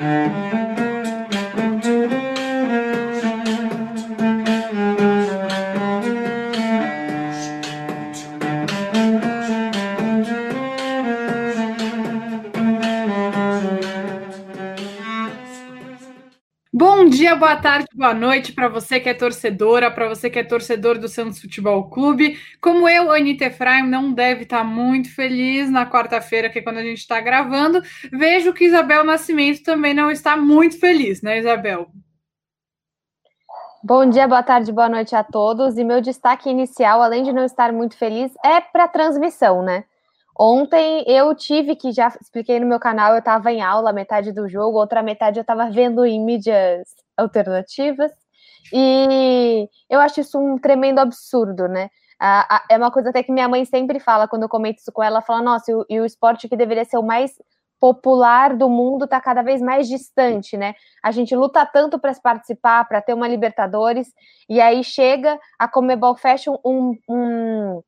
Bom boa tarde, boa noite para você que é torcedora, para você que é torcedor do Santos Futebol Clube. Como eu, Anitta Efraim, não deve estar tá muito feliz na quarta-feira, que é quando a gente está gravando. Vejo que Isabel Nascimento também não está muito feliz, né, Isabel? Bom dia, boa tarde, boa noite a todos. E meu destaque inicial, além de não estar muito feliz, é para a transmissão, né? Ontem eu tive que, já expliquei no meu canal, eu estava em aula, metade do jogo, outra metade eu estava vendo em mídias alternativas. E eu acho isso um tremendo absurdo, né? é uma coisa até que minha mãe sempre fala quando eu comento isso com ela, ela fala, nossa, e o, e o esporte que deveria ser o mais popular do mundo está cada vez mais distante, né? A gente luta tanto para participar, para ter uma Libertadores, e aí chega a Comebol Fashion um, um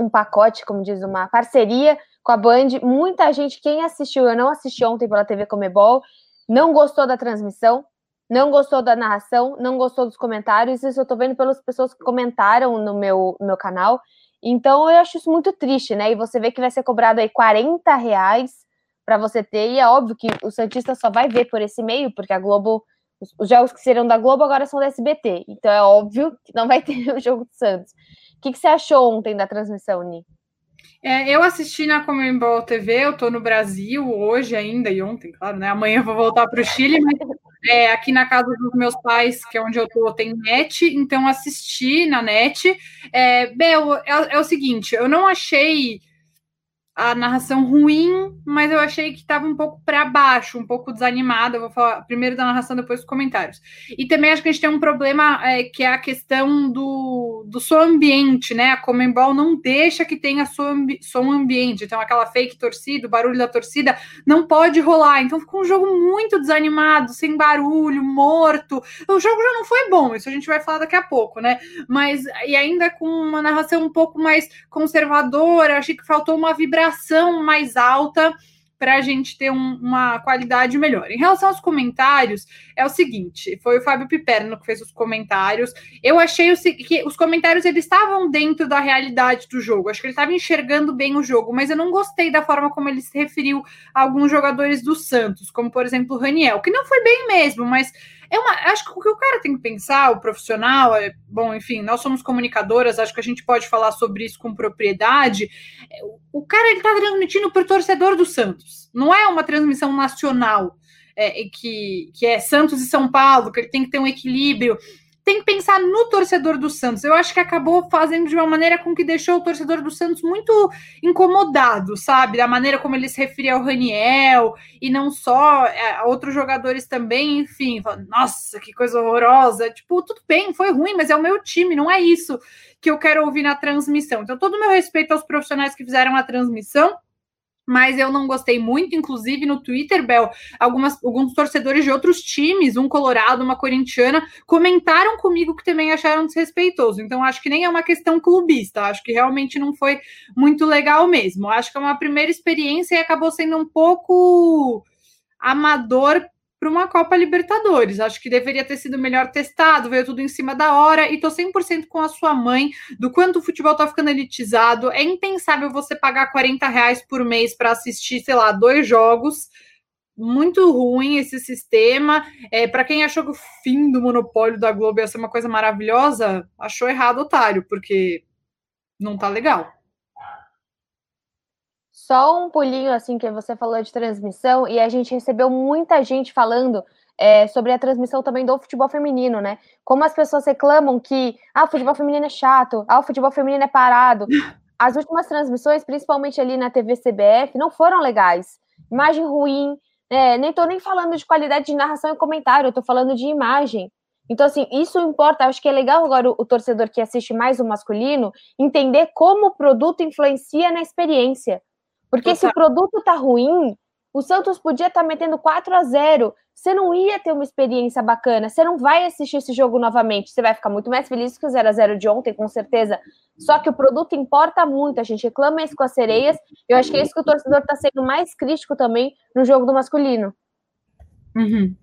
um pacote, como diz, uma parceria com a Band. Muita gente, quem assistiu, eu não assisti ontem pela TV Comebol, não gostou da transmissão, não gostou da narração, não gostou dos comentários. Isso eu tô vendo pelas pessoas que comentaram no meu, meu canal. Então eu acho isso muito triste, né? E você vê que vai ser cobrado aí 40 reais para você ter, e é óbvio que o Santista só vai ver por esse meio, porque a Globo, os jogos que serão da Globo agora são da SBT. Então é óbvio que não vai ter o jogo do Santos. O que, que você achou ontem da transmissão, Ni? É, eu assisti na Comembol TV, eu estou no Brasil hoje ainda, e ontem, claro, né? Amanhã eu vou voltar para o Chile, mas é, aqui na casa dos meus pais, que é onde eu estou, tem net, então assisti na net. É, Bel, é, é o seguinte, eu não achei a narração ruim, mas eu achei que estava um pouco para baixo, um pouco desanimada. Eu vou falar primeiro da narração, depois dos comentários. E também acho que a gente tem um problema é, que é a questão do, do som ambiente, né? A Comembol não deixa que tenha som, som ambiente. Então, aquela fake torcida, o barulho da torcida, não pode rolar. Então, ficou um jogo muito desanimado, sem barulho, morto. O jogo já não foi bom, isso a gente vai falar daqui a pouco, né? Mas, e ainda com uma narração um pouco mais conservadora, achei que faltou uma vibração vibração mais alta para a gente ter um, uma qualidade melhor. Em relação aos comentários, é o seguinte: foi o Fábio Piperno que fez os comentários. Eu achei o, que os comentários eles estavam dentro da realidade do jogo. Acho que ele estava enxergando bem o jogo, mas eu não gostei da forma como ele se referiu a alguns jogadores do Santos, como por exemplo o Raniel, que não foi bem mesmo, mas é uma, acho que o que o cara tem que pensar, o profissional, é, bom, enfim, nós somos comunicadoras, acho que a gente pode falar sobre isso com propriedade. O cara ele tá transmitindo para o torcedor do Santos, não é uma transmissão nacional. É, que, que é Santos e São Paulo, que ele tem que ter um equilíbrio tem que pensar no torcedor do Santos. Eu acho que acabou fazendo de uma maneira com que deixou o torcedor do Santos muito incomodado, sabe? Da maneira como ele se referia ao Raniel e não só é, a outros jogadores também, enfim. Nossa, que coisa horrorosa. Tipo, tudo bem, foi ruim, mas é o meu time, não é isso que eu quero ouvir na transmissão. Então, todo o meu respeito aos profissionais que fizeram a transmissão mas eu não gostei muito, inclusive no Twitter, Bel, algumas, alguns torcedores de outros times, um colorado, uma corintiana, comentaram comigo que também acharam desrespeitoso. Então, acho que nem é uma questão clubista, acho que realmente não foi muito legal mesmo. Acho que é uma primeira experiência e acabou sendo um pouco amador para uma Copa Libertadores. Acho que deveria ter sido melhor testado, veio tudo em cima da hora e tô 100% com a sua mãe do quanto o futebol tá ficando elitizado. É impensável você pagar 40 reais por mês para assistir, sei lá, dois jogos. Muito ruim esse sistema. É, para quem achou que o fim do monopólio da Globo ia ser uma coisa maravilhosa, achou errado, otário, porque não tá legal. Só um pulinho, assim, que você falou de transmissão, e a gente recebeu muita gente falando é, sobre a transmissão também do futebol feminino, né? Como as pessoas reclamam que ah, o futebol feminino é chato, ah, o futebol feminino é parado. As últimas transmissões, principalmente ali na TV CBF, não foram legais. Imagem ruim, é, nem tô nem falando de qualidade de narração e comentário, eu tô falando de imagem. Então, assim, isso importa. Acho que é legal agora o, o torcedor que assiste mais o masculino entender como o produto influencia na experiência. Porque Total. se o produto tá ruim, o Santos podia estar tá metendo 4 a 0 Você não ia ter uma experiência bacana. Você não vai assistir esse jogo novamente. Você vai ficar muito mais feliz que o 0 a 0 de ontem, com certeza. Só que o produto importa muito. A gente reclama isso com as sereias. Eu acho que é isso que o torcedor está sendo mais crítico também no jogo do masculino. Uhum.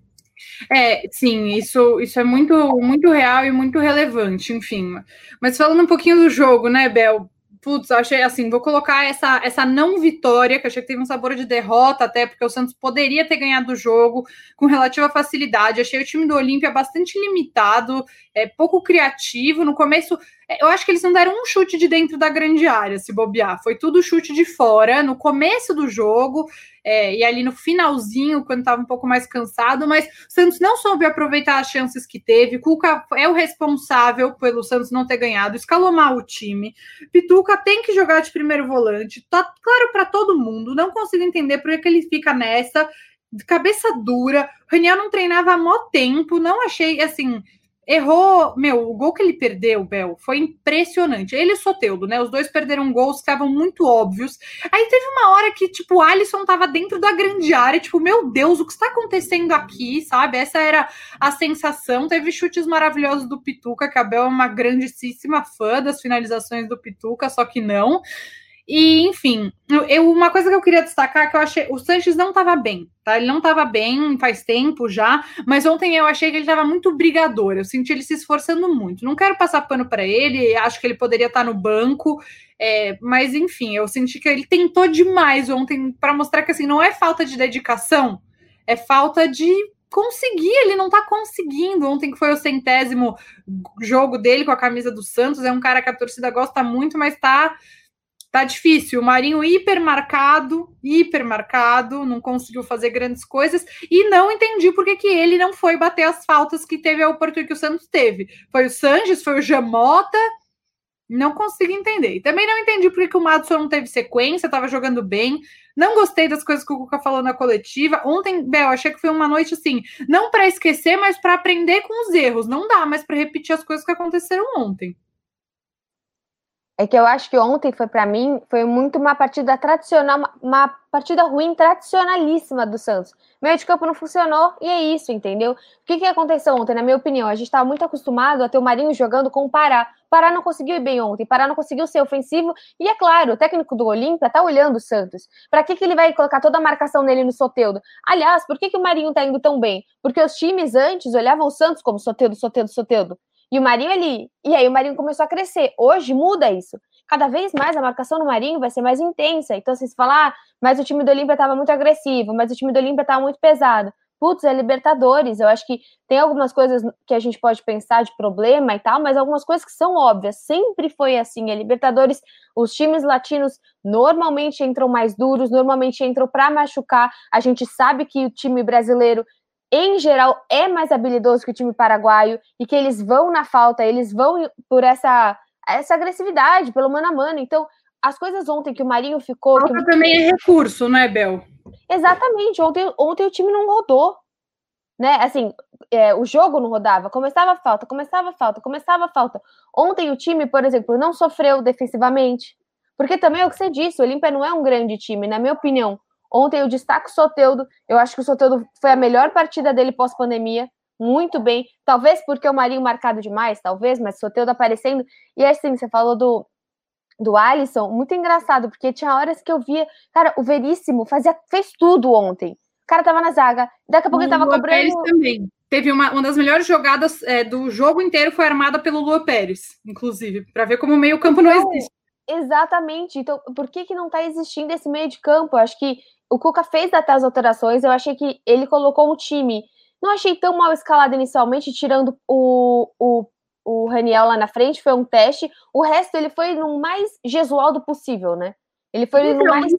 É, sim, isso, isso é muito, muito real e muito relevante, enfim. Mas falando um pouquinho do jogo, né, Bel? Putz, achei assim, vou colocar essa, essa não vitória, que achei que teve um sabor de derrota, até porque o Santos poderia ter ganhado o jogo com relativa facilidade. Achei o time do Olímpia bastante limitado, é, pouco criativo. No começo, é, eu acho que eles não deram um chute de dentro da grande área, se bobear. Foi tudo chute de fora no começo do jogo é, e ali no finalzinho, quando estava um pouco mais cansado, mas o Santos não soube aproveitar as chances que teve. Cuca é o responsável pelo Santos não ter ganhado, escalou mal o time. Pituca tem que jogar de primeiro volante, tá claro para todo mundo. Não consigo entender por que ele fica nessa cabeça dura. O Raniel não treinava há mó tempo, não achei assim errou, meu, o gol que ele perdeu, Bel, foi impressionante. Ele e o Soteudo, né? Os dois perderam gols que estavam muito óbvios. Aí teve uma hora que, tipo, o Alisson tava dentro da grande área, tipo, meu Deus, o que está acontecendo aqui, sabe? Essa era a sensação. Teve chutes maravilhosos do Pituca, que a Bel é uma grandíssima fã das finalizações do Pituca, só que não. E, enfim, eu, uma coisa que eu queria destacar é que eu achei. O Sanches não estava bem, tá? Ele não estava bem faz tempo já, mas ontem eu achei que ele estava muito brigador. Eu senti ele se esforçando muito. Não quero passar pano para ele, acho que ele poderia estar tá no banco, é, mas enfim, eu senti que ele tentou demais ontem para mostrar que assim não é falta de dedicação, é falta de conseguir, ele não tá conseguindo. Ontem que foi o centésimo jogo dele com a camisa do Santos, é um cara que a torcida gosta muito, mas tá Tá difícil. O Marinho hipermarcado, hipermarcado, não conseguiu fazer grandes coisas e não entendi por que, que ele não foi bater as faltas que teve a oportunidade que o Santos teve. Foi o Sanches, foi o Jamota. Não consigo entender. E também não entendi por que, que o Madison não teve sequência, estava jogando bem. Não gostei das coisas que o Cuca falou na coletiva. Ontem, Bel, achei que foi uma noite assim, não para esquecer, mas para aprender com os erros. Não dá mais para repetir as coisas que aconteceram ontem. É que eu acho que ontem foi para mim foi muito uma partida tradicional, uma, partida ruim tradicionalíssima do Santos. Meio de campo não funcionou e é isso, entendeu? O que, que aconteceu ontem, na minha opinião? A gente estava muito acostumado a ter o Marinho jogando com o Pará. O Pará não conseguiu ir bem ontem, o Pará não conseguiu ser ofensivo e é claro, o técnico do Olímpia tá olhando o Santos. Para que, que ele vai colocar toda a marcação nele no Soteudo? Aliás, por que, que o Marinho tá indo tão bem? Porque os times antes olhavam o Santos como Soteudo, Soteudo, Soteudo. E o Marinho ali. E aí o Marinho começou a crescer. Hoje muda isso. Cada vez mais a marcação no Marinho vai ser mais intensa. Então, assim, se falar, ah, mas o time do Olímpia estava muito agressivo, mas o time do Olímpia estava muito pesado. Putz, é Libertadores. Eu acho que tem algumas coisas que a gente pode pensar de problema e tal, mas algumas coisas que são óbvias. Sempre foi assim. A Libertadores, os times latinos normalmente entram mais duros, normalmente entram para machucar. A gente sabe que o time brasileiro em geral, é mais habilidoso que o time paraguaio e que eles vão na falta, eles vão por essa, essa agressividade, pelo mano a mano. Então, as coisas ontem que o Marinho ficou. Falta que... também é recurso, não é, Bel? Exatamente. Ontem, ontem o time não rodou. Né? Assim, é, o jogo não rodava, começava a falta, começava a falta, começava a falta. Ontem o time, por exemplo, não sofreu defensivamente. Porque também é o que você disse, o Olímpia não é um grande time, na minha opinião. Ontem eu destaco o Soteudo. Eu acho que o Soteudo foi a melhor partida dele pós-pandemia. Muito bem. Talvez porque o Marinho marcado demais, talvez, mas o Soteudo aparecendo. E assim, você falou do, do Alisson, muito engraçado, porque tinha horas que eu via. Cara, o Veríssimo fazia, fez tudo ontem. O cara tava na zaga. Daqui a pouco o ele tava Lua cobrando. Pérez também. Teve uma, uma das melhores jogadas é, do jogo inteiro foi armada pelo Lua Pérez, inclusive, para ver como o meio-campo não, não existe. Exatamente. Então, por que, que não tá existindo esse meio de campo? Eu acho que o Cuca fez até as alterações, eu achei que ele colocou um time. Não achei tão mal escalado inicialmente, tirando o, o, o Raniel lá na frente, foi um teste. O resto ele foi no mais Gesualdo possível, né? Ele foi então, mais.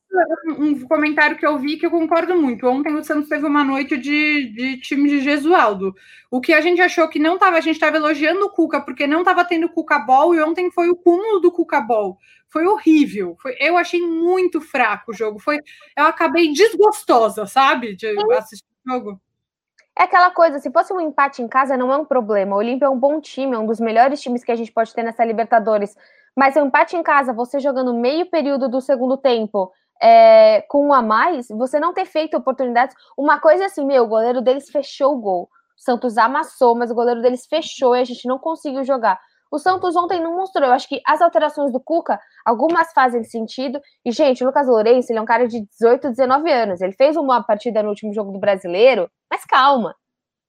Um comentário que eu vi que eu concordo muito. Ontem o Santos teve uma noite de, de time de Gesualdo. O que a gente achou que não estava, a gente estava elogiando o Cuca, porque não estava tendo Cuca Ball, e ontem foi o cúmulo do Cuca Ball foi horrível. Foi, eu achei muito fraco o jogo. Foi, eu acabei desgostosa, sabe, de Sim. assistir o jogo. É aquela coisa, se fosse um empate em casa, não é um problema. O Olímpia é um bom time, é um dos melhores times que a gente pode ter nessa Libertadores. Mas um empate em casa, você jogando meio período do segundo tempo, é, com um a mais, você não ter feito oportunidades. Uma coisa é assim, meu, o goleiro deles fechou o gol. O Santos amassou, mas o goleiro deles fechou e a gente não conseguiu jogar. O Santos ontem não mostrou. Eu acho que as alterações do Cuca, algumas fazem sentido. E, gente, o Lucas Lourenço, ele é um cara de 18, 19 anos. Ele fez uma partida no último jogo do brasileiro, mas calma.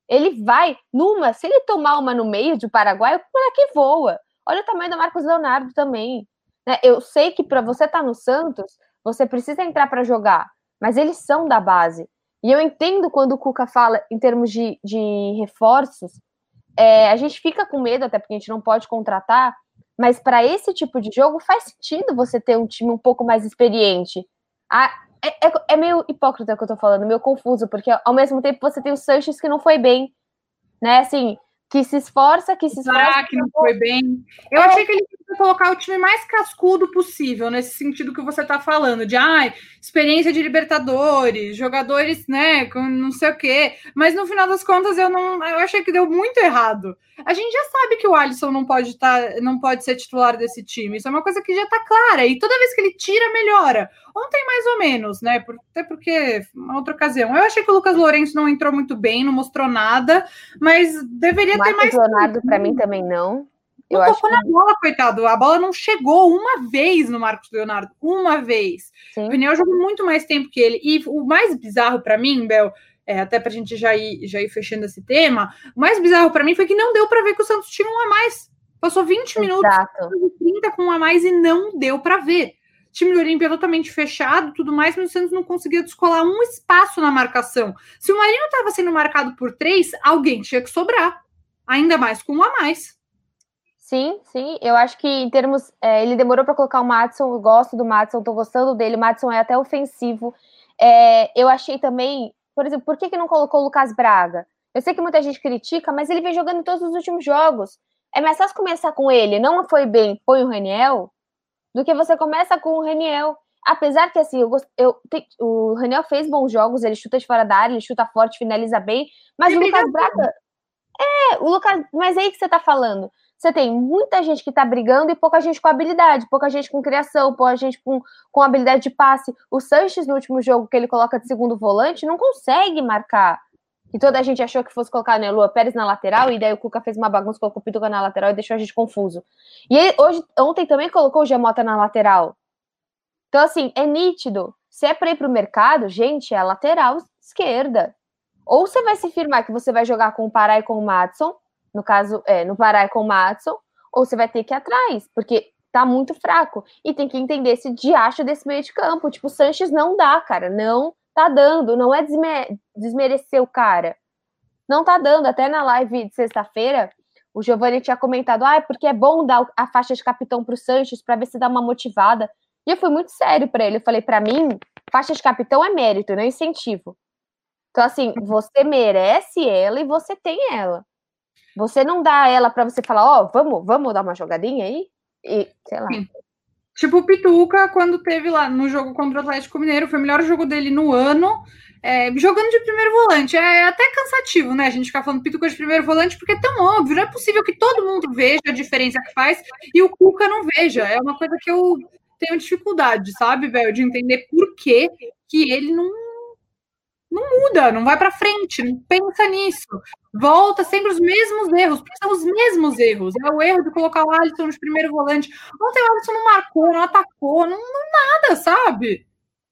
Ele vai numa, se ele tomar uma no meio de Paraguai, o moleque voa. Olha o tamanho do Marcos Leonardo também. Né? Eu sei que para você estar tá no Santos, você precisa entrar para jogar, mas eles são da base. E eu entendo quando o Cuca fala em termos de, de reforços, é, a gente fica com medo, até porque a gente não pode contratar, mas para esse tipo de jogo faz sentido você ter um time um pouco mais experiente. Ah, é, é, é, meio hipócrita o que eu tô falando, meio confuso, porque ao mesmo tempo você tem o Sanches que não foi bem, né? Assim, que se esforça, que se esforça. Ah, que não foi bem. Eu é. achei que ele ia colocar o time mais cascudo possível, nesse sentido que você está falando, de ah, experiência de Libertadores, jogadores, né, com não sei o quê. Mas no final das contas, eu não. Eu achei que deu muito errado. A gente já sabe que o Alisson não pode estar, tá, não pode ser titular desse time. Isso é uma coisa que já está clara. E toda vez que ele tira, melhora. Ontem, mais ou menos, né? Até porque uma outra ocasião. Eu achei que o Lucas Lourenço não entrou muito bem, não mostrou nada, mas deveria Marcos ter mais. Leonardo, para mim, também não. Eu não tocou que... na bola, coitado. A bola não chegou uma vez no Marcos Leonardo. Uma vez. Sim. O Reniel jogou muito mais tempo que ele. E o mais bizarro para mim, Bel, é, até para a gente já ir, já ir fechando esse tema, o mais bizarro para mim foi que não deu para ver que o Santos tinha um a mais. Passou 20 Exato. minutos, 30 com um a mais e não deu para ver. O time do Olímpia totalmente fechado, tudo mais, mas o Santos não conseguia descolar um espaço na marcação. Se o Marinho estava sendo marcado por três, alguém tinha que sobrar. Ainda mais com um a mais. Sim, sim. Eu acho que em termos. É, ele demorou para colocar o Matson. Eu gosto do Matson, tô gostando dele. O Matson é até ofensivo. É, eu achei também por exemplo, por que, que não colocou o Lucas Braga? Eu sei que muita gente critica, mas ele vem jogando em todos os últimos jogos. É mais fácil começar com ele, não foi bem, põe o Raniel, do que você começa com o Raniel. Apesar que, assim, eu, eu o Raniel fez bons jogos, ele chuta de fora da área, ele chuta forte, finaliza bem, mas o Lucas Braga. É, o Lucas. Mas é aí que você tá falando. Você tem muita gente que tá brigando e pouca gente com habilidade, pouca gente com criação, pouca gente com, com habilidade de passe. O Sanches, no último jogo que ele coloca de segundo volante, não consegue marcar. E toda a gente achou que fosse colocar né, Lua Pérez na lateral, e daí o Cuca fez uma bagunça, colocou o Pituca na lateral e deixou a gente confuso. E ele, hoje, ontem também colocou o Gemota na lateral. Então, assim, é nítido. Se é para ir para o mercado, gente, é a lateral esquerda. Ou você vai se firmar que você vai jogar com o Pará e com o Matson, no caso, é, no Pará com o Matson, ou você vai ter que ir atrás, porque tá muito fraco. E tem que entender esse diacho desse meio de campo. Tipo, o Sanches não dá, cara. Não tá dando. Não é desme desmerecer o cara. Não tá dando. Até na live de sexta-feira, o Giovanni tinha comentado: ah, porque é bom dar a faixa de capitão pro Sanches para ver se dá uma motivada. E eu fui muito sério para ele. Eu falei: para mim, faixa de capitão é mérito, não é incentivo. Então, assim, você merece ela e você tem ela. Você não dá ela para você falar, ó, oh, vamos, vamos dar uma jogadinha aí? E, sei lá. Tipo o Pituca, quando teve lá no jogo contra o Atlético Mineiro, foi o melhor jogo dele no ano, é, jogando de primeiro volante. É até cansativo, né? A gente ficar falando Pituca de primeiro volante, porque é tão óbvio, não é possível que todo mundo veja a diferença que faz e o Cuca não veja. É uma coisa que eu tenho dificuldade, sabe, velho, de entender por que, que ele não não muda, não vai para frente, não pensa nisso. Volta sempre os mesmos erros, porque são os mesmos erros. É o erro de colocar o Alisson de primeiro volante. Ontem o Alisson não marcou, não atacou, não, não nada, sabe?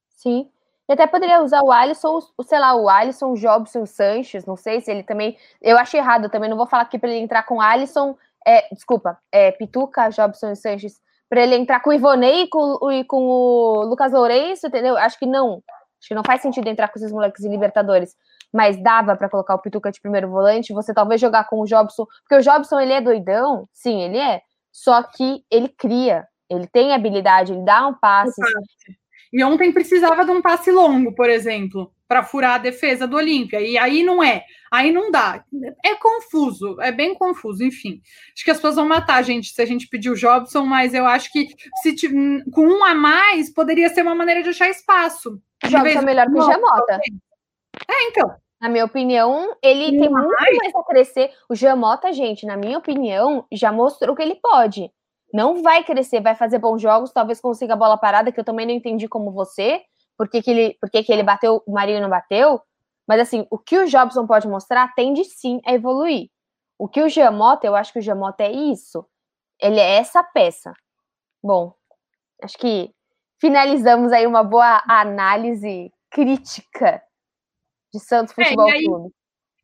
Sim. E até poderia usar o Alisson, o, sei lá, o Alisson, o Jobson, Sanches, não sei se ele também. Eu achei errado também, não vou falar aqui para ele entrar com Alisson, é, desculpa, é, Pituca, Jobson Sanches, para ele entrar com o Ivonei e com, e com o Lucas Lourenço, entendeu? Acho que não. Acho que não faz sentido entrar com esses moleques em Libertadores. Mas dava para colocar o Pituca de primeiro volante, você talvez jogar com o Jobson, porque o Jobson ele é doidão, sim, ele é. Só que ele cria, ele tem habilidade, ele dá um passe. E ontem precisava de um passe longo, por exemplo, para furar a defesa do Olímpia. E aí não é, aí não dá. É confuso, é bem confuso, enfim. Acho que as pessoas vão matar a gente se a gente pedir o Jobson, mas eu acho que se com um a mais poderia ser uma maneira de achar espaço. Jogos é melhor que o Jamota. É, então. Na minha opinião, ele tem muito mais a crescer. O Jamota, gente, na minha opinião, já mostrou que ele pode. Não vai crescer, vai fazer bons jogos, talvez consiga a bola parada, que eu também não entendi como você, porque que ele, porque que ele bateu, o Marinho não bateu. Mas assim, o que o Jobson pode mostrar tende sim a evoluir. O que o Jamota, eu acho que o Jamota é isso. Ele é essa peça. Bom, acho que finalizamos aí uma boa análise crítica de Santos é, Futebol é, aí, Clube.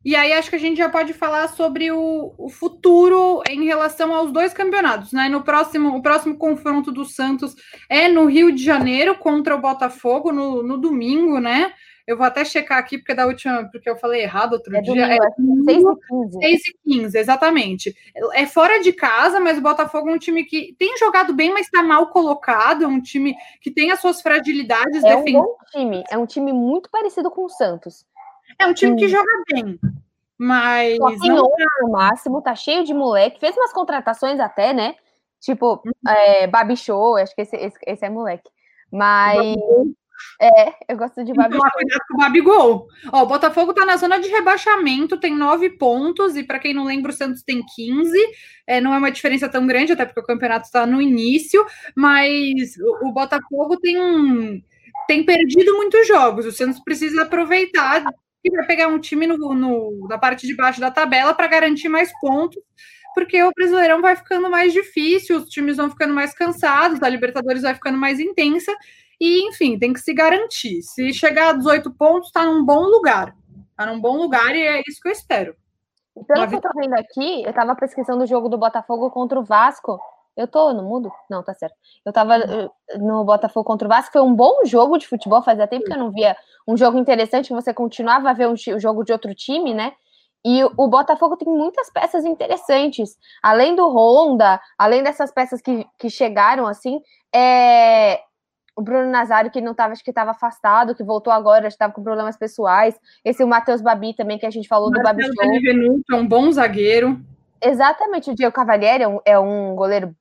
E aí acho que a gente já pode falar sobre o, o, futuro em relação aos dois campeonatos, né? No próximo, o próximo confronto do Santos é no Rio de Janeiro contra o Botafogo no, no domingo, né? Eu vou até checar aqui, porque da última, porque eu falei errado outro é dia. Domingo, é domingo, 6 e 15. 6 e 15, exatamente. É fora de casa, mas o Botafogo é um time que tem jogado bem, mas está mal colocado. É um time que tem as suas fragilidades. É um bom time. É um time muito parecido com o Santos. É um time hum. que joga bem. Mas. Só tem não... Tá no máximo, tá cheio de moleque. Fez umas contratações até, né? Tipo, uhum. é, acho que esse, esse, esse é moleque. Mas. É, eu gosto de Babigol. Então, cuidado com o Babigol. Ó, o Botafogo tá na zona de rebaixamento, tem nove pontos, e para quem não lembra, o Santos tem 15. É, não é uma diferença tão grande, até porque o campeonato está no início, mas o, o Botafogo tem, tem perdido muitos jogos. O Santos precisa aproveitar e vai pegar um time no, no, na parte de baixo da tabela para garantir mais pontos porque o Brasileirão vai ficando mais difícil, os times vão ficando mais cansados, a Libertadores vai ficando mais intensa, e, enfim, tem que se garantir. Se chegar a 18 pontos, está num bom lugar. Está num bom lugar e é isso que eu espero. Pelo que eu tô vendo aqui, eu estava pesquisando o jogo do Botafogo contra o Vasco. Eu tô no mudo? Não, tá certo. Eu tava eh, no Botafogo contra o Vasco. Foi um bom jogo de futebol. Fazia tempo que eu não via um jogo interessante. Que você continuava a ver um jogo de outro time, né? E o Botafogo tem muitas peças interessantes. Além do Honda, além dessas peças que, que chegaram, assim, é, o Bruno Nazário, que não estava, acho que estava afastado, que voltou agora, estava com problemas pessoais. Esse o Matheus Babi também, que a gente falou Marcelo do Babi Show. É um bom zagueiro. Exatamente, o Diego Cavalieri é um, é um goleiro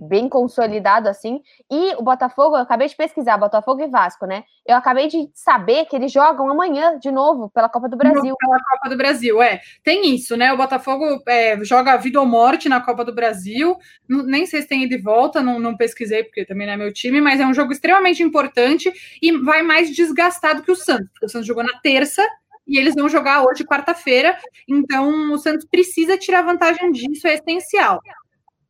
bem consolidado assim. E o Botafogo, eu acabei de pesquisar, Botafogo e Vasco, né? Eu acabei de saber que eles jogam amanhã de novo pela Copa do Brasil. Pela Copa do Brasil, é. Tem isso, né? O Botafogo é, joga vida ou morte na Copa do Brasil. Nem sei se tem de volta, não, não pesquisei, porque também não é meu time, mas é um jogo extremamente importante e vai mais desgastado que o Santos, porque o Santos jogou na terça e eles vão jogar hoje, quarta-feira. Então, o Santos precisa tirar vantagem disso, é essencial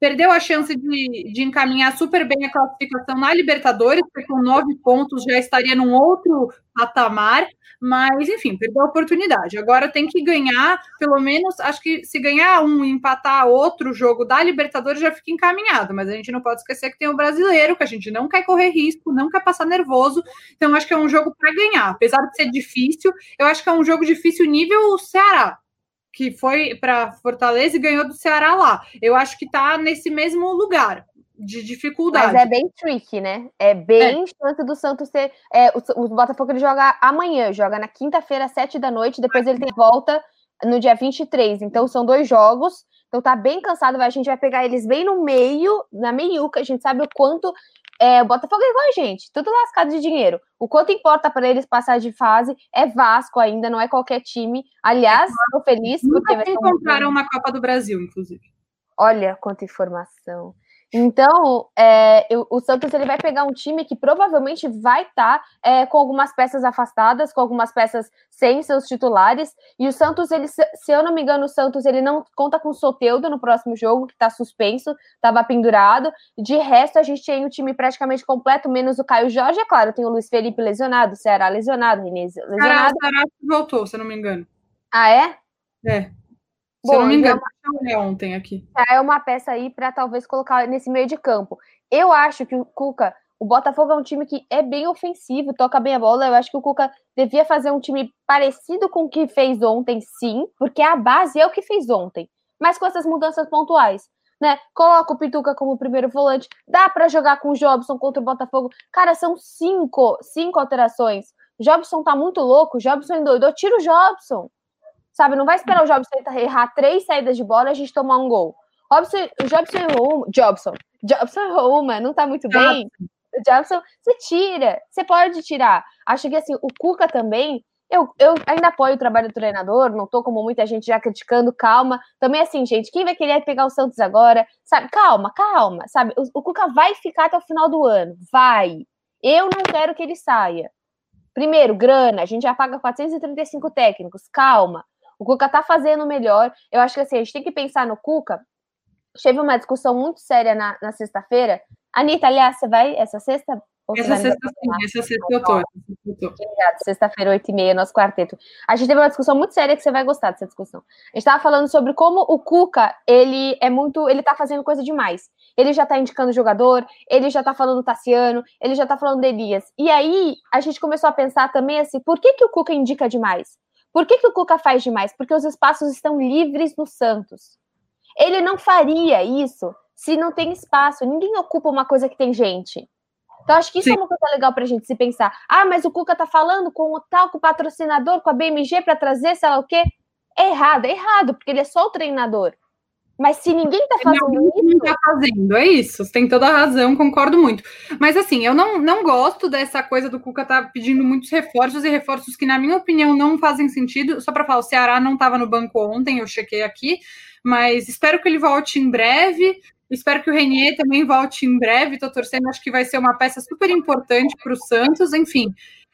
perdeu a chance de, de encaminhar super bem a classificação na Libertadores, porque com nove pontos já estaria num outro patamar, mas enfim, perdeu a oportunidade. Agora tem que ganhar, pelo menos, acho que se ganhar um e empatar outro jogo da Libertadores já fica encaminhado, mas a gente não pode esquecer que tem o brasileiro, que a gente não quer correr risco, não quer passar nervoso, então acho que é um jogo para ganhar, apesar de ser difícil, eu acho que é um jogo difícil nível Ceará, que foi para Fortaleza e ganhou do Ceará lá. Eu acho que está nesse mesmo lugar de dificuldade. Mas é bem tricky, né? É bem é. chance do Santos ter. É, o, o, Botafogo ele joga amanhã, joga na quinta-feira, às sete da noite, depois ele tem volta no dia 23. Então são dois jogos. Então tá bem cansado, a gente vai pegar eles bem no meio, na meiuca. A gente sabe o quanto é, o Botafogo é igual a gente, tudo lascado de dinheiro. O quanto importa para eles passar de fase é Vasco ainda, não é qualquer time. Aliás, estou feliz Nunca porque. Encontraram uma Copa do Brasil, inclusive. Olha quanta informação. Então, é, eu, o Santos ele vai pegar um time que provavelmente vai estar tá, é, com algumas peças afastadas, com algumas peças sem seus titulares. E o Santos, ele, se eu não me engano, o Santos ele não conta com o Soteudo no próximo jogo, que está suspenso, estava pendurado. De resto, a gente tem o time praticamente completo, menos o Caio Jorge. É claro, tem o Luiz Felipe lesionado, o Ceará lesionado, Renês lesionado. O Ceará voltou, se eu não me engano. Ah, é? É. Se eu não me engano, é ontem aqui. É uma peça aí para talvez colocar nesse meio de campo. Eu acho que o Cuca, o Botafogo é um time que é bem ofensivo, toca bem a bola. Eu acho que o Cuca devia fazer um time parecido com o que fez ontem, sim, porque a base é o que fez ontem, mas com essas mudanças pontuais. Né? Coloca o Pituca como primeiro volante, dá para jogar com o Jobson contra o Botafogo. Cara, são cinco, cinco alterações. O Jobson tá muito louco, o Jobson endoidou, tira o Jobson. Sabe, não vai esperar o Jobson errar três saídas de bola e a gente tomar um gol. Robson, o Jobson errou. Jobson. Jobson errou uma, não tá muito bem. O Jobson, você tira. Você pode tirar. Acho que assim, o Cuca também. Eu, eu ainda apoio o trabalho do treinador, não tô como muita gente já criticando, calma. Também assim, gente, quem vai querer pegar o Santos agora? Sabe, calma, calma, sabe? O, o Cuca vai ficar até o final do ano, vai. Eu não quero que ele saia. Primeiro, grana, a gente já paga 435 técnicos, calma. O Cuca tá fazendo melhor. Eu acho que assim, a gente tem que pensar no Cuca. Teve uma discussão muito séria na, na sexta-feira. Anitta, aliás, você vai essa sexta Essa sexta-feira, essa sexta eu tô. Obrigada. Sexta-feira, 8h30, nosso quarteto. A gente teve uma discussão muito séria que você vai gostar dessa discussão. A gente estava falando sobre como o Cuca, ele é muito. Ele tá fazendo coisa demais. Ele já tá indicando jogador, ele já tá falando do Tassiano, ele já tá falando do Elias. E aí, a gente começou a pensar também assim: por que, que o Cuca indica demais? Por que, que o Cuca faz demais? Porque os espaços estão livres no Santos. Ele não faria isso se não tem espaço. Ninguém ocupa uma coisa que tem gente. Então, acho que isso Sim. é uma coisa legal para a gente se pensar. Ah, mas o Cuca tá falando com o tal, com o patrocinador, com a BMG para trazer, sei lá o quê. É errado, é errado, porque ele é só o treinador. Mas se ninguém tá fazendo não, isso. tá fazendo, é isso. Você tem toda a razão, concordo muito. Mas assim, eu não, não gosto dessa coisa do Cuca tá pedindo muitos reforços e reforços que, na minha opinião, não fazem sentido. Só para falar, o Ceará não estava no banco ontem, eu chequei aqui, mas espero que ele volte em breve. Espero que o Renier também volte em breve. Estou torcendo, acho que vai ser uma peça super importante para o Santos. Enfim,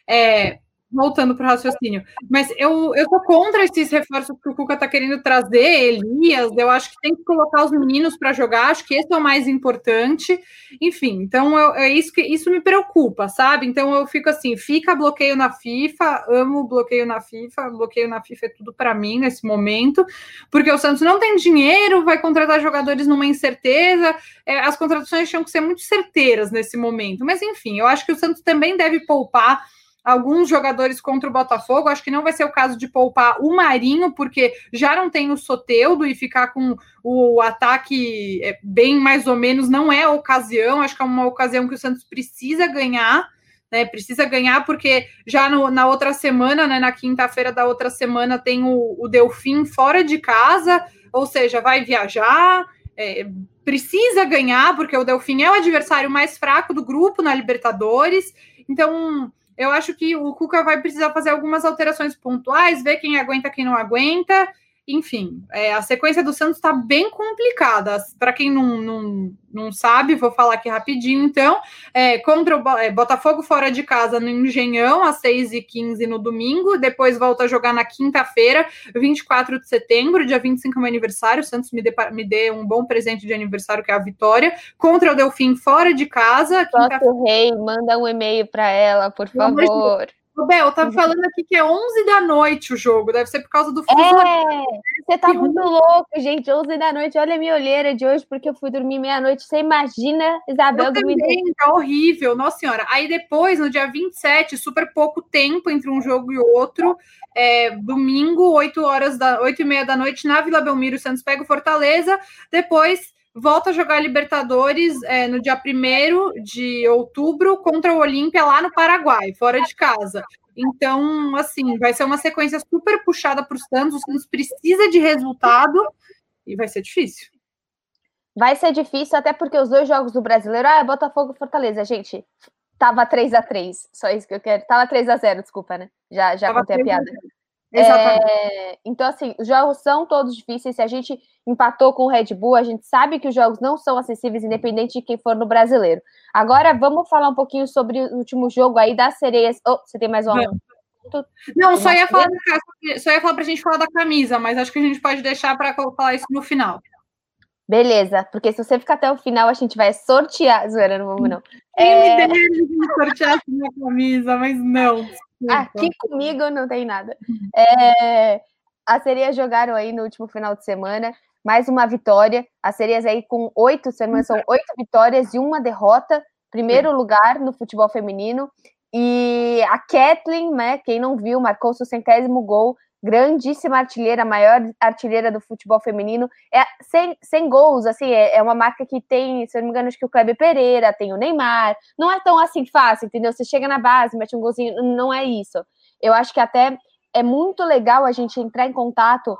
é, voltando para o raciocínio. Mas eu, eu tô contra esses reforços que o Cuca está querendo trazer, Elias. Eu acho que tem que colocar os meninos para jogar, acho que esse é o mais importante. Enfim, então eu, é isso que isso me preocupa, sabe? Então eu fico assim, fica bloqueio na FIFA, amo bloqueio na FIFA, bloqueio na FIFA é tudo para mim nesse momento, porque o Santos não tem dinheiro, vai contratar jogadores numa incerteza. É, as contratações tinham que ser muito certeiras nesse momento. Mas enfim, eu acho que o Santos também deve poupar alguns jogadores contra o Botafogo. Acho que não vai ser o caso de poupar o Marinho, porque já não tem o Soteudo e ficar com o ataque é, bem mais ou menos não é a ocasião. Acho que é uma ocasião que o Santos precisa ganhar. Né, precisa ganhar, porque já no, na outra semana, né, na quinta-feira da outra semana, tem o, o Delfim fora de casa, ou seja, vai viajar, é, precisa ganhar, porque o Delfim é o adversário mais fraco do grupo na Libertadores. Então, eu acho que o Cuca vai precisar fazer algumas alterações pontuais, ver quem aguenta, quem não aguenta. Enfim, é, a sequência do Santos está bem complicada. Para quem não, não, não sabe, vou falar aqui rapidinho, então. É, contra o é, Botafogo fora de casa no Engenhão, às 6h15 no domingo. Depois volta a jogar na quinta-feira, 24 de setembro, dia 25 é meu aniversário. O Santos me dê, me dê um bom presente de aniversário, que é a vitória. Contra o Delfim fora de casa. Nosso rei, manda um e-mail para ela, por favor. Ô, Bel, tá falando aqui que é 11 da noite o jogo, deve ser por causa do fuso. É, você tá muito louco, gente. 11 da noite, olha a minha olheira de hoje, porque eu fui dormir meia-noite. Você imagina, Isabel, dormindo. Tá horrível, nossa senhora. Aí depois, no dia 27, super pouco tempo entre um jogo e outro. É, domingo, 8 horas da 8 e meia da noite, na Vila Belmiro, o Santos pega o Fortaleza. Depois volta a jogar Libertadores é, no dia 1 de outubro contra o Olímpia lá no Paraguai, fora de casa. Então, assim, vai ser uma sequência super puxada para o Santos. O Santos precisa de resultado e vai ser difícil. Vai ser difícil, até porque os dois jogos do brasileiro, ah, é Botafogo e Fortaleza, gente. Tava 3 a 3 só isso que eu quero. Tava 3 a 0 desculpa, né? Já, já contei a piada. Exatamente. É, então, assim, os jogos são todos difíceis. Se a gente empatou com o Red Bull, a gente sabe que os jogos não são acessíveis, independente de quem for no brasileiro. Agora, vamos falar um pouquinho sobre o último jogo aí das sereias. Oh, você tem mais um? Não, só ia, falar só ia falar pra gente falar da camisa, mas acho que a gente pode deixar para falar isso no final. Beleza, porque se você ficar até o final, a gente vai sortear. Zoeira, não vamos, não. Quem é... me de sortear minha camisa, mas não. Aqui comigo não tem nada. É, as sereias jogaram aí no último final de semana, mais uma vitória. As sereias aí com oito, semanas são oito vitórias e uma derrota. Primeiro lugar no futebol feminino. E a Kathleen, né, quem não viu, marcou seu centésimo gol grandíssima artilheira, maior artilheira do futebol feminino. É 100, 100 gols, assim, é, é, uma marca que tem, se eu não me engano, acho que o Kleber Pereira, tem o Neymar. Não é tão assim fácil, entendeu? Você chega na base, mete um golzinho, não é isso. Eu acho que até é muito legal a gente entrar em contato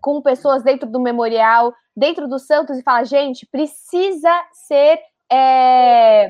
com pessoas dentro do memorial, dentro do Santos e falar, gente, precisa ser é,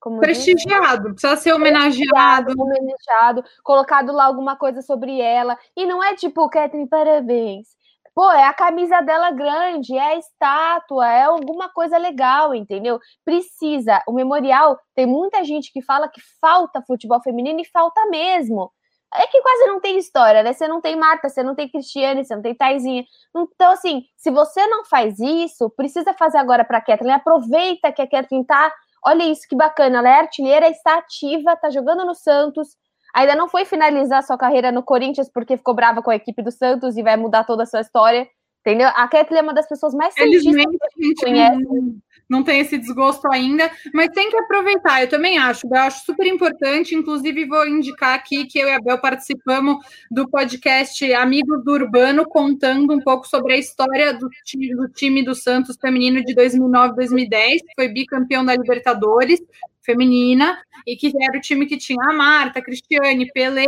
como prestigiado, diz? precisa ser homenageado. Homenageado, colocado lá alguma coisa sobre ela. E não é tipo, Catherine, parabéns. Pô, é a camisa dela grande, é a estátua, é alguma coisa legal, entendeu? Precisa. O memorial, tem muita gente que fala que falta futebol feminino e falta mesmo. É que quase não tem história, né? Você não tem Marta, você não tem Cristiane, você não tem Taizinha. Então, assim, se você não faz isso, precisa fazer agora para a Kathleen. Aproveita que a Kathleen tá olha isso, que bacana, ela é artilheira, está ativa, está jogando no Santos, ainda não foi finalizar sua carreira no Corinthians porque ficou brava com a equipe do Santos e vai mudar toda a sua história. Entendeu? A Kathleen é uma das pessoas mais Felizmente, a gente conhece. Não, não tem esse desgosto ainda, mas tem que aproveitar. Eu também acho, eu acho super importante. Inclusive, vou indicar aqui que eu e a Bel participamos do podcast Amigos do Urbano, contando um pouco sobre a história do time do, time do Santos feminino de 2009-2010, que foi bicampeão da Libertadores feminina, e que era o time que tinha a Marta, a Cristiane, Pelé,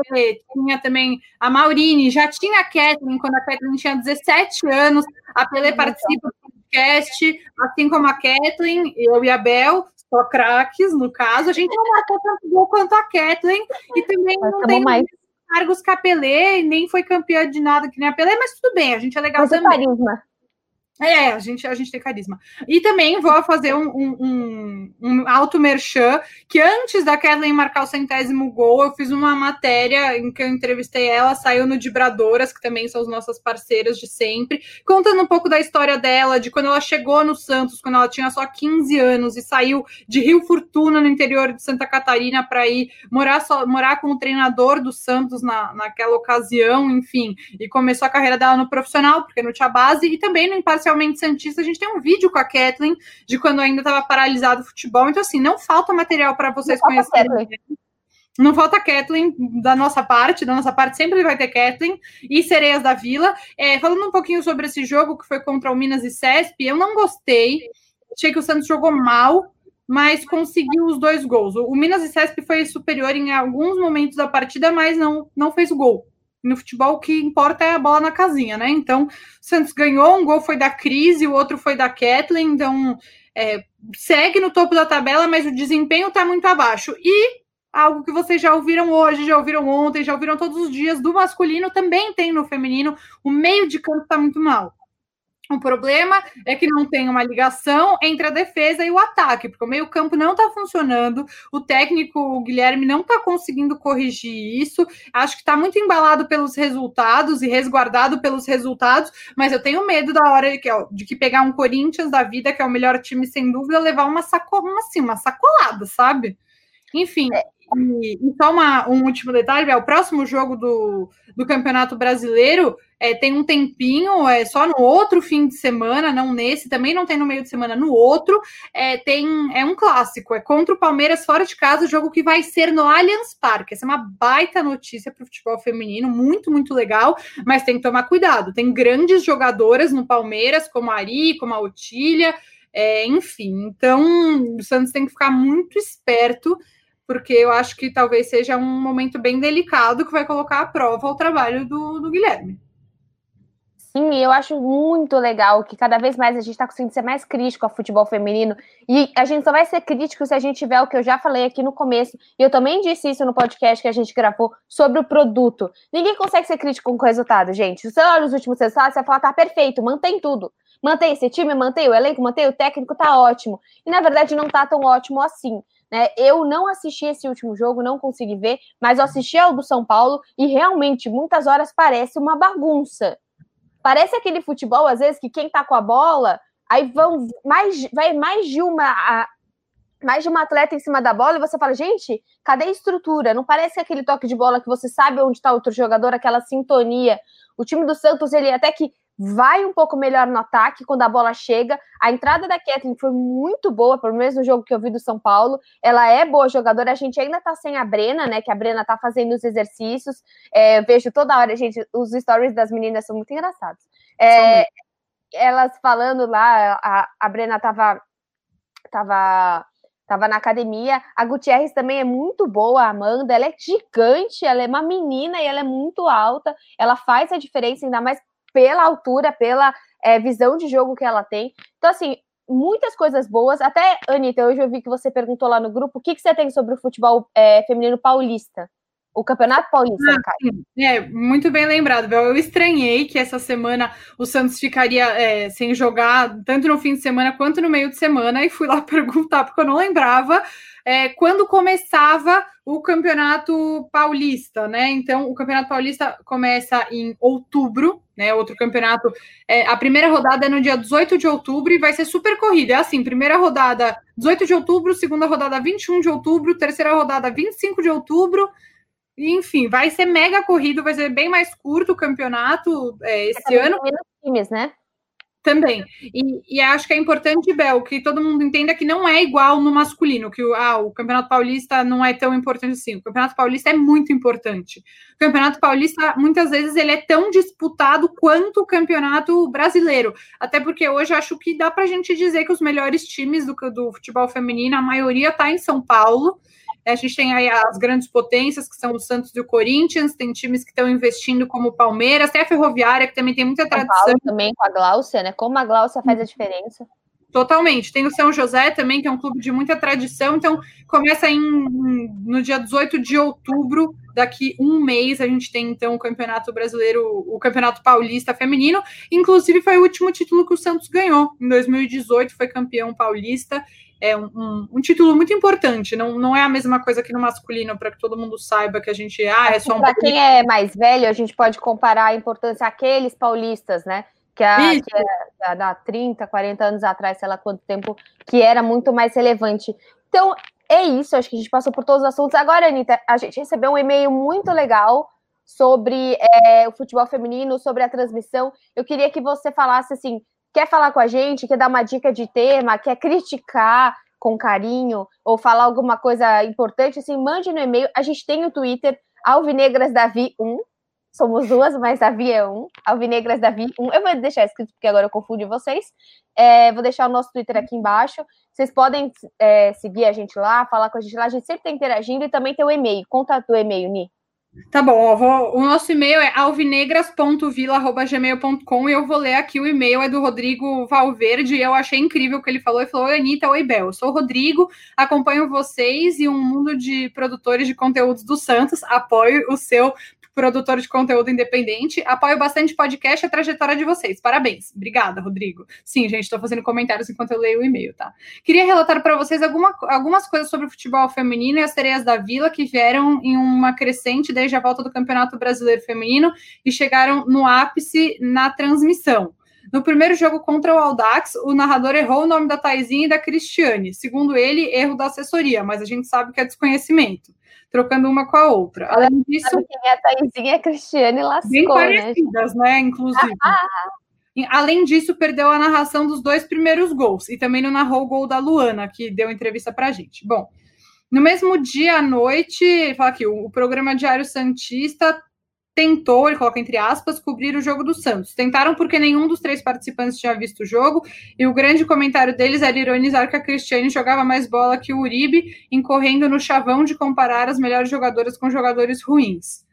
tinha também a Maurine, já tinha a Kathleen, quando a Kathleen tinha 17 anos, a Pelé participa do podcast, assim como a Kathleen, eu e a Bel, só craques, no caso, a gente não matou tanto gol quanto a Kathleen, e também não tem mais cargos que a Pelé, nem foi campeã de nada que nem a Pelé, mas tudo bem, a gente é legal mas é também. Carisma. É, a gente, a gente tem carisma. E também vou fazer um, um, um, um alto merchan, que antes da Kathleen marcar o centésimo gol, eu fiz uma matéria em que eu entrevistei ela, saiu no Dibradoras, que também são os nossos parceiros de sempre, contando um pouco da história dela, de quando ela chegou no Santos, quando ela tinha só 15 anos e saiu de Rio Fortuna, no interior de Santa Catarina, para ir morar, só, morar com o treinador do Santos na, naquela ocasião, enfim, e começou a carreira dela no profissional, porque não tinha base, e também no Parcialmente Santista, a gente tem um vídeo com a Kathleen de quando ainda estava paralisado o futebol. Então, assim, não falta material para vocês não conhecerem. Não falta Kathleen da nossa parte, da nossa parte sempre vai ter Kathleen e Sereias da Vila. É, falando um pouquinho sobre esse jogo que foi contra o Minas e Cesp, eu não gostei. Achei que o Santos jogou mal, mas conseguiu os dois gols. O Minas e Cesp foi superior em alguns momentos da partida, mas não, não fez o gol no futebol o que importa é a bola na casinha, né? Então, o Santos ganhou, um gol foi da Crise, o outro foi da Kathleen, então é, segue no topo da tabela, mas o desempenho está muito abaixo. E algo que vocês já ouviram hoje, já ouviram ontem, já ouviram todos os dias do masculino, também tem no feminino, o meio de campo está muito mal. O problema é que não tem uma ligação entre a defesa e o ataque, porque o meio-campo não está funcionando, o técnico o Guilherme não está conseguindo corrigir isso. Acho que está muito embalado pelos resultados e resguardado pelos resultados, mas eu tenho medo da hora de que, de que pegar um Corinthians da vida, que é o melhor time sem dúvida, levar uma sacolada, assim, uma sacolada, sabe? Enfim, é. E, só uma, um último detalhe, é o próximo jogo do, do Campeonato Brasileiro é, tem um tempinho, é só no outro fim de semana, não nesse, também não tem no meio de semana, no outro, é, tem é um clássico, é contra o Palmeiras fora de casa, jogo que vai ser no Allianz Parque. Essa é uma baita notícia para o futebol feminino, muito, muito legal, mas tem que tomar cuidado. Tem grandes jogadoras no Palmeiras, como a Ari, como a Otília, é, enfim. Então, o Santos tem que ficar muito esperto porque eu acho que talvez seja um momento bem delicado que vai colocar à prova o trabalho do, do Guilherme. Sim, eu acho muito legal que cada vez mais a gente está conseguindo ser mais crítico ao futebol feminino. E a gente só vai ser crítico se a gente tiver o que eu já falei aqui no começo. E eu também disse isso no podcast que a gente gravou sobre o produto. Ninguém consegue ser crítico com o resultado, gente. Se você olha os últimos resultados, você vai falar, tá perfeito, mantém tudo. Mantém esse time, mantém o elenco, mantém o técnico, tá ótimo. E na verdade não tá tão ótimo assim. Né? Eu não assisti esse último jogo, não consegui ver, mas eu assisti ao do São Paulo e realmente muitas horas parece uma bagunça. Parece aquele futebol, às vezes, que quem tá com a bola, aí vão mais, vai mais de uma. mais de uma atleta em cima da bola e você fala, gente, cadê a estrutura? Não parece aquele toque de bola que você sabe onde está outro jogador, aquela sintonia. O time do Santos, ele até que vai um pouco melhor no ataque quando a bola chega. A entrada da Kathleen foi muito boa, pelo menos no jogo que eu vi do São Paulo. Ela é boa jogadora. A gente ainda tá sem a Brena, né? Que a Brena tá fazendo os exercícios. É, eu vejo toda hora, gente, os stories das meninas são muito engraçados. É, elas falando lá, a, a Brena tava, tava tava na academia. A Gutierrez também é muito boa, a Amanda. Ela é gigante, ela é uma menina e ela é muito alta. Ela faz a diferença, ainda mais pela altura, pela é, visão de jogo que ela tem. Então, assim, muitas coisas boas. Até, Anitta, hoje eu vi que você perguntou lá no grupo o que, que você tem sobre o futebol é, feminino paulista. O Campeonato Paulista, ah, É, muito bem lembrado, Bel. Eu estranhei que essa semana o Santos ficaria é, sem jogar tanto no fim de semana quanto no meio de semana e fui lá perguntar, porque eu não lembrava. é, quando começava o Campeonato Paulista, né? Então, o Campeonato Paulista começa em outubro, né? Outro campeonato. É, a primeira rodada é no dia 18 de outubro e vai ser super corrida. É assim: primeira rodada 18 de outubro, segunda rodada 21 de outubro, terceira rodada 25 de outubro. Enfim, vai ser mega corrido, vai ser bem mais curto o campeonato é, esse ano. Menos times, né? Também. E, e, acho que é importante, Bel, que todo mundo entenda que não é igual no masculino, que o, ah, o Campeonato Paulista não é tão importante assim. O Campeonato Paulista é muito importante. O Campeonato Paulista, muitas vezes, ele é tão disputado quanto o Campeonato Brasileiro. Até porque hoje acho que dá para a gente dizer que os melhores times do, do futebol feminino, a maioria está em São Paulo. A gente tem aí as grandes potências, que são o Santos e o Corinthians, tem times que estão investindo como o Palmeiras, tem a Ferroviária, que também tem muita tradição. Também com a Gláucia, né? Como a Gláucia faz a diferença. Totalmente. Tem o São José também, que é um clube de muita tradição. Então, começa em, no dia 18 de outubro, daqui um mês, a gente tem então o Campeonato Brasileiro, o Campeonato Paulista Feminino. Inclusive, foi o último título que o Santos ganhou. Em 2018, foi campeão paulista é um, um, um, título muito importante. Não, não é a mesma coisa que no masculino, para que todo mundo saiba que a gente ah, é só um. Para quem é mais velho, a gente pode comparar a importância àqueles paulistas, né? Que, a, que há 30, 40 anos atrás, sei lá quanto tempo, que era muito mais relevante. Então, é isso, acho que a gente passou por todos os assuntos. Agora, Anitta, a gente recebeu um e-mail muito legal sobre é, o futebol feminino, sobre a transmissão. Eu queria que você falasse assim quer falar com a gente, quer dar uma dica de tema, quer criticar com carinho ou falar alguma coisa importante, assim, mande no e-mail. A gente tem o Twitter, Alvinegras Davi 1. Somos duas, mas Davi é um. Alvinegras Davi 1. Eu vou deixar escrito porque agora eu confundo vocês. É, vou deixar o nosso Twitter aqui embaixo. Vocês podem é, seguir a gente lá, falar com a gente lá. A gente sempre está interagindo e também tem o e-mail. Conta o e-mail, Ni. Tá bom, vou, o nosso e-mail é alvinegras.vila.gmail.com e eu vou ler aqui o e-mail, é do Rodrigo Valverde, eu achei incrível o que ele falou. Ele falou: Anitta, oi, Bel. Sou o Rodrigo, acompanho vocês e um mundo de produtores de conteúdos do Santos. Apoio o seu produtor de conteúdo independente. Apoio bastante podcast e a trajetória de vocês. Parabéns. Obrigada, Rodrigo. Sim, gente, estou fazendo comentários enquanto eu leio o e-mail, tá? Queria relatar para vocês alguma, algumas coisas sobre o futebol feminino e as sereias da Vila que vieram em uma crescente desde a volta do Campeonato Brasileiro Feminino e chegaram no ápice na transmissão. No primeiro jogo contra o Aldax, o narrador errou o nome da Taizinha e da Cristiane. Segundo ele, erro da assessoria, mas a gente sabe que é desconhecimento trocando uma com a outra. Além disso. Quem é a Thaisinha e a Cristiane lascou, Bem né, parecidas, né? né inclusive. Além disso, perdeu a narração dos dois primeiros gols e também não narrou o gol da Luana, que deu entrevista pra gente. Bom, no mesmo dia à noite, fala aqui, o programa Diário Santista tentou, ele coloca entre aspas, cobrir o jogo do Santos. Tentaram porque nenhum dos três participantes tinha visto o jogo, e o grande comentário deles era ironizar que a Cristiane jogava mais bola que o Uribe, incorrendo no chavão de comparar as melhores jogadoras com jogadores ruins.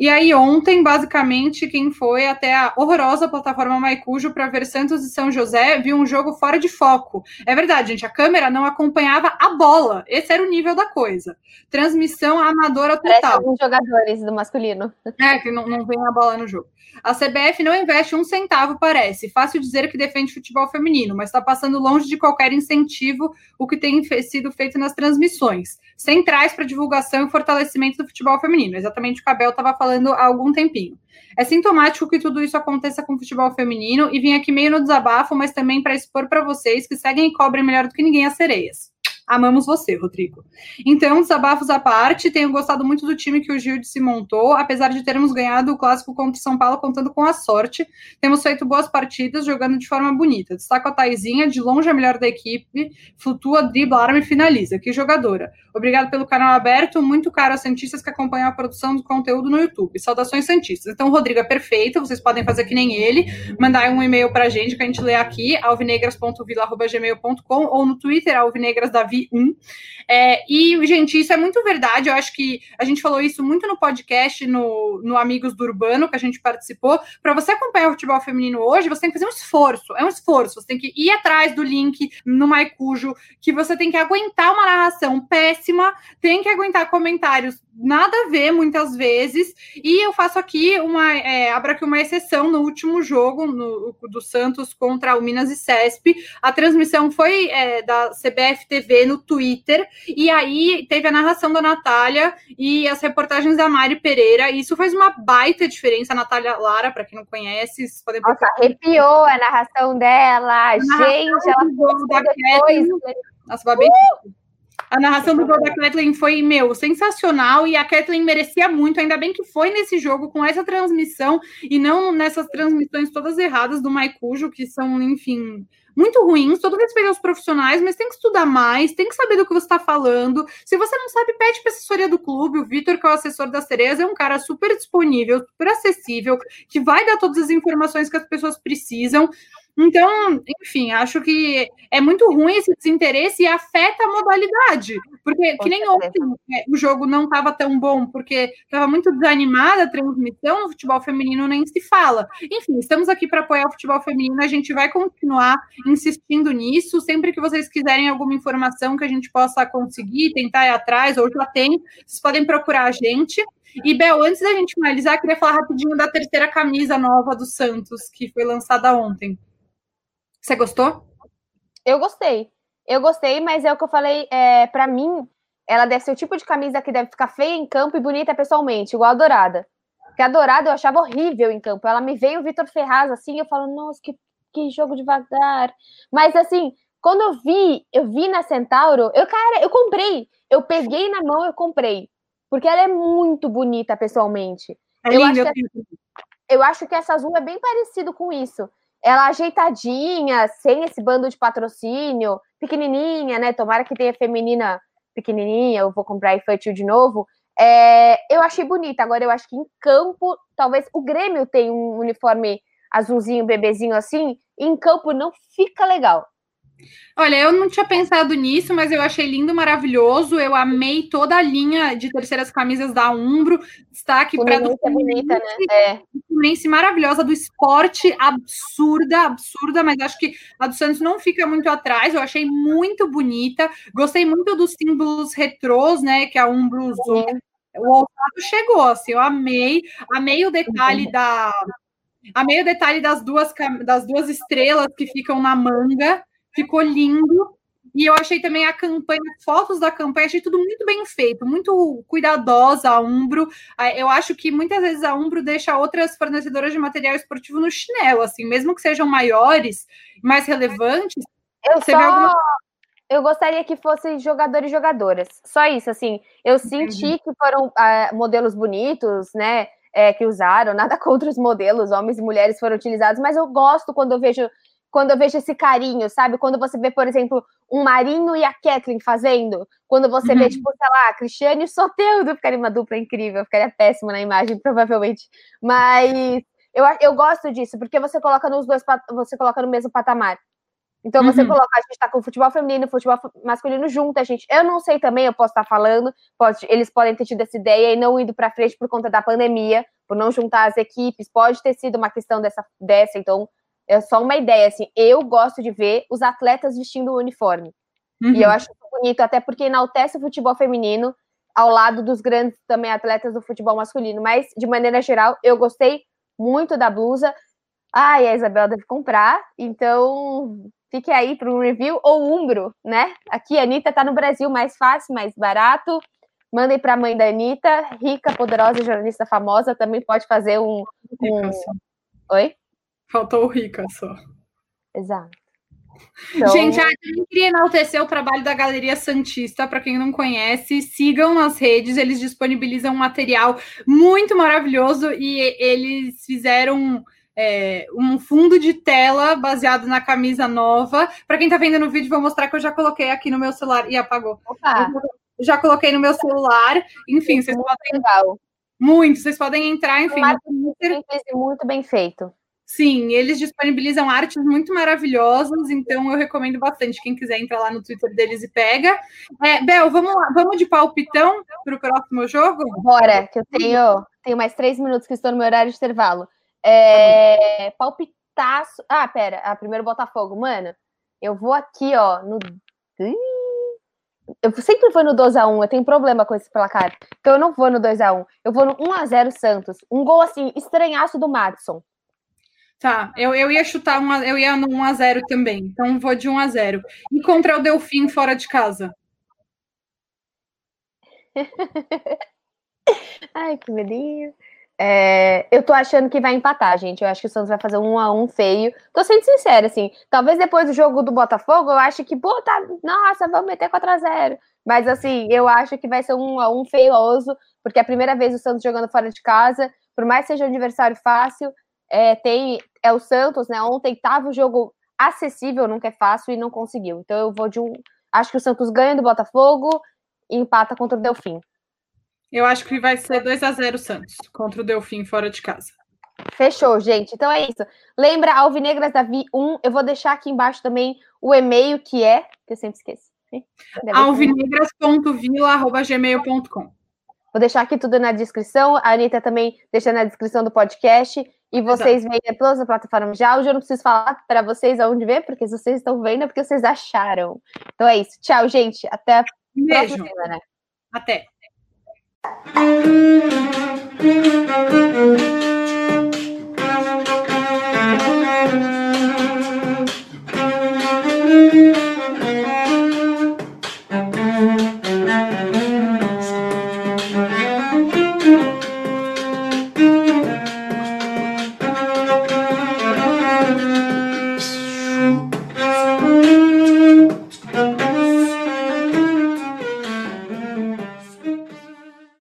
E aí, ontem, basicamente, quem foi até a horrorosa plataforma Maicujo para ver Santos e São José viu um jogo fora de foco. É verdade, gente, a câmera não acompanhava a bola. Esse era o nível da coisa. Transmissão amadora total. Parece alguns jogadores do masculino. É, que não, não vem a bola no jogo. A CBF não investe um centavo, parece. Fácil dizer que defende futebol feminino, mas está passando longe de qualquer incentivo o que tem sido feito nas transmissões. Centrais para divulgação e fortalecimento do futebol feminino. Exatamente o que a Bel estava falando há algum tempinho. É sintomático que tudo isso aconteça com o futebol feminino e vim aqui meio no desabafo, mas também para expor para vocês que seguem e cobrem melhor do que ninguém as sereias. Amamos você, Rodrigo. Então, desabafos à parte, tenho gostado muito do time que o Gilde se montou, apesar de termos ganhado o clássico contra São Paulo contando com a sorte. Temos feito boas partidas, jogando de forma bonita. Destaco a Taizinha, de longe a melhor da equipe, flutua, dribla, arma e finaliza. Que jogadora. Obrigado pelo canal aberto, muito caro a Santistas que acompanham a produção do conteúdo no YouTube. Saudações Santistas. Então, Rodrigo é perfeito, vocês podem fazer que nem ele, mandar um e-mail pra gente que a gente lê aqui, alvinegras.vila.gmail.com ou no Twitter, alvinegrasdavi 1. É, e, gente, isso é muito verdade. Eu acho que a gente falou isso muito no podcast, no, no Amigos do Urbano, que a gente participou. Para você acompanhar o futebol feminino hoje, você tem que fazer um esforço. É um esforço. Você tem que ir atrás do link no Maicujo, que você tem que aguentar uma narração péssima, tem que aguentar comentários nada a ver muitas vezes. E eu faço aqui uma. É, abro aqui uma exceção no último jogo no, do Santos contra o Minas e Cesp. A transmissão foi é, da CBF TV no Twitter, e aí teve a narração da Natália e as reportagens da Mari Pereira, e isso faz uma baita diferença. A Natália Lara, para quem não conhece, vocês podem Nossa, arrepiou a narração dela, a gente, ela depois. Nossa, babei. Uh! A narração do gol da Kathleen foi, meu, sensacional e a Kathleen merecia muito. Ainda bem que foi nesse jogo com essa transmissão e não nessas transmissões todas erradas do Maicujo, que são, enfim, muito ruins. Todo respeito aos profissionais, mas tem que estudar mais, tem que saber do que você está falando. Se você não sabe, pede para assessoria do clube. O Vitor, que é o assessor da Cereza, é um cara super disponível, super acessível, que vai dar todas as informações que as pessoas precisam. Então, enfim, acho que é muito ruim esse desinteresse e afeta a modalidade. Porque, que nem ontem, né, o jogo não estava tão bom, porque estava muito desanimada a transmissão, no futebol feminino nem se fala. Enfim, estamos aqui para apoiar o futebol feminino, a gente vai continuar insistindo nisso. Sempre que vocês quiserem alguma informação que a gente possa conseguir, tentar ir atrás, ou já tem, vocês podem procurar a gente. E, Bel, antes da gente finalizar, queria falar rapidinho da terceira camisa nova do Santos, que foi lançada ontem. Você gostou? Eu gostei. Eu gostei, mas é o que eu falei, é, para mim, ela deve ser o tipo de camisa que deve ficar feia em campo e bonita pessoalmente, igual a Dourada. Porque a Dourada eu achava horrível em campo. Ela me veio o Vitor Ferraz assim, eu falo, nossa, que, que jogo devagar. Mas assim, quando eu vi, eu vi na Centauro, eu, cara, eu comprei. Eu peguei na mão, eu comprei. Porque ela é muito bonita pessoalmente. É eu, lindo, acho que, eu acho que essa azul é bem parecido com isso ela ajeitadinha, sem esse bando de patrocínio, pequenininha, né? Tomara que tenha feminina pequenininha, eu vou comprar infantil de novo. É, eu achei bonita. Agora, eu acho que em campo, talvez o Grêmio tem um uniforme azulzinho, bebezinho assim, em campo não fica legal. Olha, eu não tinha pensado nisso, mas eu achei lindo, maravilhoso. Eu amei toda a linha de terceiras camisas da Umbro. Destaque para a é bonita, né? É. Fluminense maravilhosa do esporte, absurda, absurda, mas acho que a do Santos não fica muito atrás. Eu achei muito bonita. Gostei muito dos símbolos retrôs, né? Que a Umbro usou. O ousado chegou, assim, eu amei, amei o detalhe da. Amei o detalhe das duas, das duas estrelas que ficam na manga ficou lindo. E eu achei também a campanha, fotos da campanha, achei tudo muito bem feito, muito cuidadosa a Umbro. Eu acho que muitas vezes a Umbro deixa outras fornecedoras de material esportivo no chinelo, assim, mesmo que sejam maiores, mais relevantes. Eu só... Alguma... Eu gostaria que fossem jogadores e jogadoras. Só isso, assim. Eu senti que foram uh, modelos bonitos, né? É, que usaram, nada contra os modelos, homens e mulheres foram utilizados, mas eu gosto quando eu vejo quando eu vejo esse carinho, sabe? Quando você vê, por exemplo, um Marinho e a Kathleen fazendo, quando você uhum. vê, tipo, sei lá, Cristiane e Soteldo, ficaria uma dupla incrível, ficaria péssimo na imagem, provavelmente. Mas eu, eu gosto disso, porque você coloca nos dois, você coloca no mesmo patamar. Então você uhum. coloca, a gente tá com o futebol feminino e futebol masculino junto, a gente. Eu não sei também, eu posso estar falando, pode, eles podem ter tido essa ideia e não indo para frente por conta da pandemia, por não juntar as equipes, pode ter sido uma questão dessa, dessa então é só uma ideia, assim, eu gosto de ver os atletas vestindo o uniforme. Uhum. E eu acho bonito, até porque enaltece o futebol feminino ao lado dos grandes também atletas do futebol masculino. Mas, de maneira geral, eu gostei muito da blusa. Ah, e a Isabel deve comprar, então fique aí para um review ou umbro, né? Aqui a Anitta tá no Brasil, mais fácil, mais barato. Mandem para a mãe da Anitta, rica, poderosa, jornalista famosa, também pode fazer um. um... Oi? Faltou o Rica só. Exato. Então... Gente, ah, eu queria enaltecer o trabalho da Galeria Santista. Para quem não conhece, sigam nas redes, eles disponibilizam um material muito maravilhoso e eles fizeram é, um fundo de tela baseado na camisa nova. Para quem está vendo no vídeo, vou mostrar que eu já coloquei aqui no meu celular e apagou. Opa. já coloquei no meu celular. Enfim, vocês muito podem. Legal. Muito, vocês podem entrar, enfim. Muito, muito bem feito. Sim, eles disponibilizam artes muito maravilhosas, então eu recomendo bastante. Quem quiser entrar lá no Twitter deles e pega. É, Bel, vamos lá, vamos de palpitão para o próximo jogo? Bora, que eu tenho, tenho mais três minutos que estou no meu horário de intervalo. É, palpitaço. Ah, pera, ah, primeiro Botafogo. Mano, eu vou aqui, ó, no. Eu sempre vou no 2x1, eu tenho problema com esse placar. Então eu não vou no 2x1. Eu vou no 1x0 Santos. Um gol assim, estranhaço do Madison. Tá, eu, eu ia chutar, uma, eu ia no 1x0 também, então vou de 1x0. E contra o Delfim fora de casa? Ai, que medinho. É, eu tô achando que vai empatar, gente. Eu acho que o Santos vai fazer um a um feio. Tô sendo sincera, assim. Talvez depois do jogo do Botafogo, eu acho que, pô, tá, nossa, vamos meter 4 a 0 Mas, assim, eu acho que vai ser um a um feioso, porque é a primeira vez o Santos jogando fora de casa. Por mais que seja um adversário fácil, é, tem, é o Santos, né? Ontem tava o jogo acessível, nunca é fácil, e não conseguiu. Então eu vou de um. Acho que o Santos ganha do Botafogo e empata contra o Delfim. Eu acho que vai ser 2 a 0 Santos contra o Delfim fora de casa. Fechou, gente. Então é isso. Lembra Alvinegras Davi 1. Eu vou deixar aqui embaixo também o e-mail que é, que eu sempre esqueço. alvinegras.vila.gmail.com Vou deixar aqui tudo na descrição. A Anitta também deixa na descrição do podcast. E vocês veem todas as plataformas de áudio. Eu não preciso falar para vocês aonde ver, porque se vocês estão vendo é porque vocês acharam. Então é isso. Tchau, gente. Até a Beijo. próxima semana. Até.